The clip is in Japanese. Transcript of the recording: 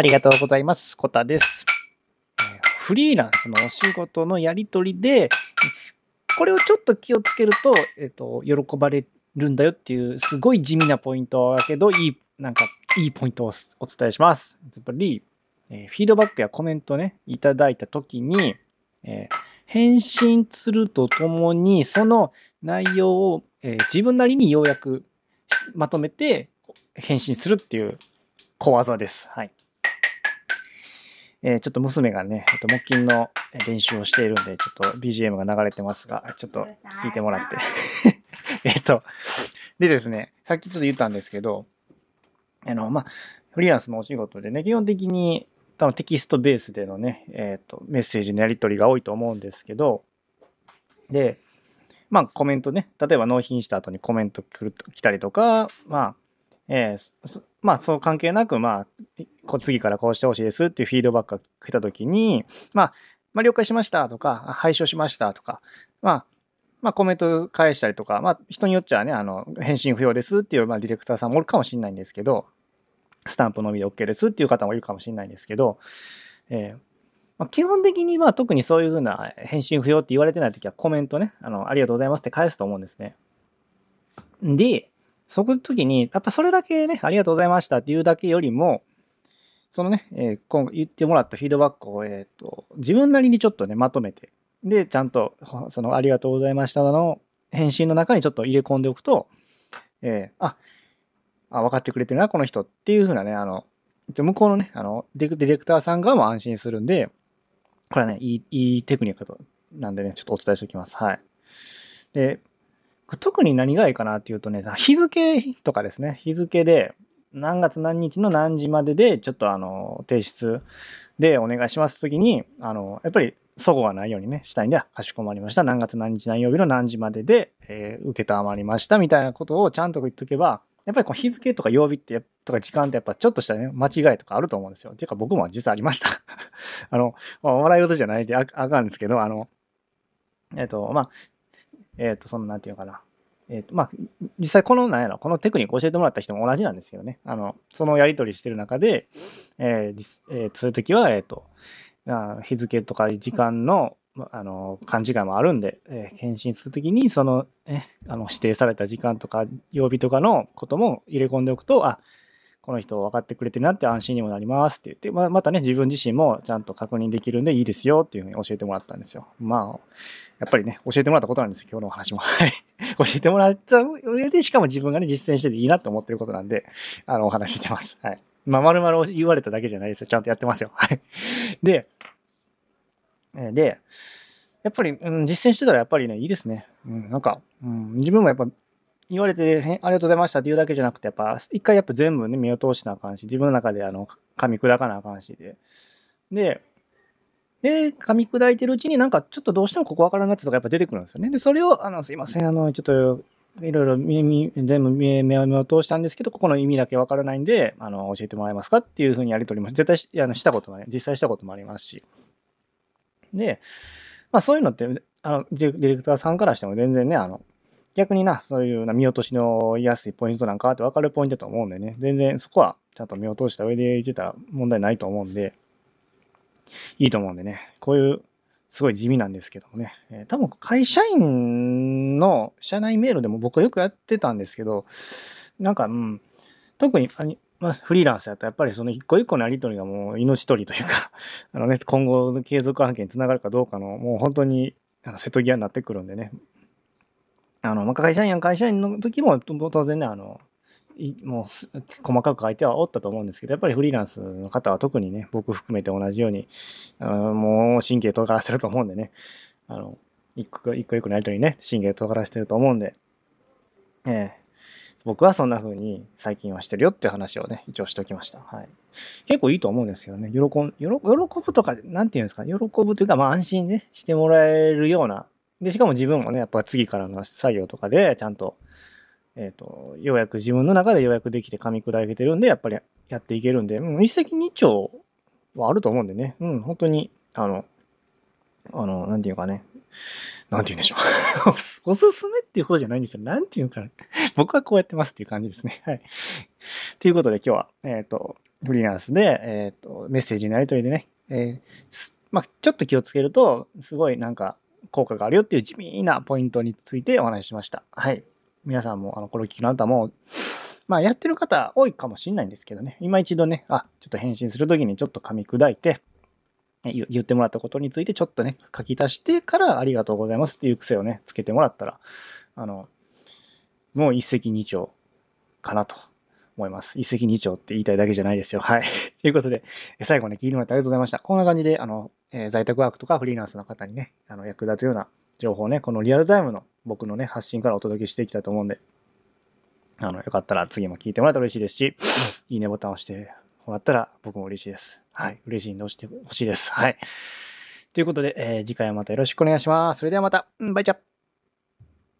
ありがとうございます。コタです。フリーランスのお仕事のやり取りで、これをちょっと気をつけると、えっ、と、喜ばれるんだよっていう、すごい地味なポイントだけど、いい、なんか、いいポイントをお伝えします。やっぱり、えフィードバックやコメントね、いただいたときに、えー返信するとともに、その内容を、えー自分なりに要約しまとめて返信するっていう小技です。はい。えーちょっと娘がね、えっと木琴の練習をしているんで、ちょっと BGM が流れてますが、ちょっと聞いてもらって。えっと、でですね、さっきちょっと言ったんですけど、あの、まあ、フリーランスのお仕事でね、基本的に多分テキストベースでのね、えっと、メッセージのやり取りが多いと思うんですけど、で、まあコメントね、例えば納品した後にコメント来る来たりとか、まあ、えーまあそう関係なく、まあ、こ次からこうしてほしいですっていうフィードバックが来た時に、まあ、まあ了解しましたとか、あ拝聴しましたとか、まあ、まあコメント返したりとか、まあ人によっちゃね、あの、返信不要ですっていう、まあディレクターさんもおるかもしれないんですけど、スタンプのみで OK ですっていう方もいるかもしれないんですけど、えーまあ、基本的にまあ特にそういうふうな返信不要って言われてないときはコメントね、あの、ありがとうございますって返すと思うんですね。で、そこの時に、やっぱそれだけね、ありがとうございましたっていうだけよりも、そのね、えー今言ってもらったフィードバックを、えっ、と、自分なりにちょっとね、まとめて、で、ちゃんと、その、ありがとうございましたの返信の中にちょっと入れ込んでおくと、えーあ、あ、分かってくれてるな、この人っていうふうなね、あの、向こうのね、あの、ディレクターさん側も安心するんで、これはね、いい、いいテクニックとなんでね、ちょっとお伝えしておきます。はい。で、特に何がいいかなっていうとね、日付とかですね、日付で、何月何日の何時までで、ちょっとあの、提出でお願いしますときに、あの、やっぱり、齟齬がないようにね、したいんで、かしこまりました。何月何日何曜日の何時までで、えー、受けたまりましたみたいなことをちゃんと言っとけば、やっぱりこう日付とか曜日って、とか時間ってやっぱちょっとしたね、間違いとかあると思うんですよ。ていうか僕も実はありました。あの、まあ、笑い事じゃないでああかんですけど、あの、えっ、と、まあ、えっ、と、その、なんていうのかな。えっ、と、まあ、実際この、なんやろ、このテクニック教えてもらった人も同じなんですけどね。あの、そのやり取りしてる中で、えーえーとそういう時は、えっ、と、あ日付とか時間の、あの、勘違いもあるんで、えー返信するときに、その、え、あの、指定された時間とか、曜日とかのことも入れ込んでおくと、あ、この人分かってくれてるなって安心にもなりますって言って、まあ、またね、自分自身もちゃんと確認できるんでいいですよっていうふうに教えてもらったんですよ。まあ、やっぱりね、教えてもらったことなんですよ、今日のお話も。はい。教えてもらった上で、しかも自分がね、実践してていいなと思ってることなんで、あの、お話してます。はい。まあ、まるまる言われただけじゃないですよ。ちゃんとやってますよ。はい。で、で、やっぱり、うん、実践してたらやっぱりね、いいですね。うん、なんか、うん、自分もやっぱ、言われて、ありがとうございましたって言うだけじゃなくて、やっぱ、一回やっぱ全部ね、目を通しなあかんし、自分の中であの、噛み砕かなあかんしで。で、で、噛み砕いてるうちになんかちょっとどうしてもここわからんなってとかやっぱ出てくるんですよね。で、それを、あの、すいません、あの、ちょっと、いろいろ耳、全部目目を目を通したんですけど、ここの意味だけわからないんで、あの、教えてもらえますかっていうふうにやり取りも、絶対しあのしたこともね、実際したこともありますし。で、まあそういうのって、あの、ディレクターさんからしても全然ね、あの、逆にな、そういうな見落としの安いポイントなんかって分かるポイントだと思うんでね、全然そこはちゃんと見落とした上で言ってたら問題ないと思うんで、いいと思うんでね、こういう、すごい地味なんですけどもね、えー多分会社員の社内メールでも僕はよくやってたんですけど、なんか、うん、特に、あにまあ、フリーランスやったらやっぱりその一個一個のやり取りがもう命取りというか、あのね、今後の継続案件につながるかどうかの、もう本当に瀬戸際になってくるんでね、あの、まあ、会社員や会社員の時も当然ね、あの、もう細かく書いてはおったと思うんですけど、やっぱりフリーランスの方は特にね、僕含めて同じように、あのもう神経尖らせると思うんでね、あの、一個一個一個のやりとりにね、神経尖らせてると思うんで、ええ僕はそんな風に最近はしてるよって話をね、一応しておきました。はい。結構いいと思うんですけどね、喜ん、喜喜ぶとか、なんていうんですか、喜ぶというか、まあ安心ね、してもらえるような、で、しかも自分もね、やっぱ次からの作業とかで、ちゃんと、えっ、と、ようやく自分の中でようやくできて噛み砕けてるんで、やっぱりやっていけるんで、うん、一石二鳥はあると思うんでね、うん、本当に、あの、あの、なんていうかね、なんて言うんでしょう。おすすめっていう方じゃないんですよ。なんていうかな。僕はこうやってますっていう感じですね。はい。ということで今日は、えっ、と、フリーランスで、えっ、と、メッセージのやり取りでね、えーまあ、ちょっと気をつけると、すごいなんか効果があるよっていう地味なポイントについてお話ししました。はい。皆さんも、あの、これを聞きのあなたも、まあ、やってる方多いかもしれないんですけどね、今一度ね、あ、ちょっと返信するときにちょっと噛み砕いて、言ってもらったことについてちょっとね、書き足してからありがとうございますっていう癖をね、つけてもらったら、あの、もう一石二鳥かなと思います。一石二鳥って言いたいだけじゃないですよ。はい。ということで、最後ね、聞いてもらってありがとうございました。こんな感じで、あの、えー、在宅ワークとかフリーランスの方にね、あの役立つような情報をね、このリアルタイムの僕のね、発信からお届けしていきたいと思うんで、あの、よかったら次も聞いてもらったら嬉しいですし、いいねボタンを押してもらったら僕も嬉しいです。はい。嬉しいんで押してほしいです。はい。ということで、えー、次回はまたよろしくお願いします。それではまた、バイチャ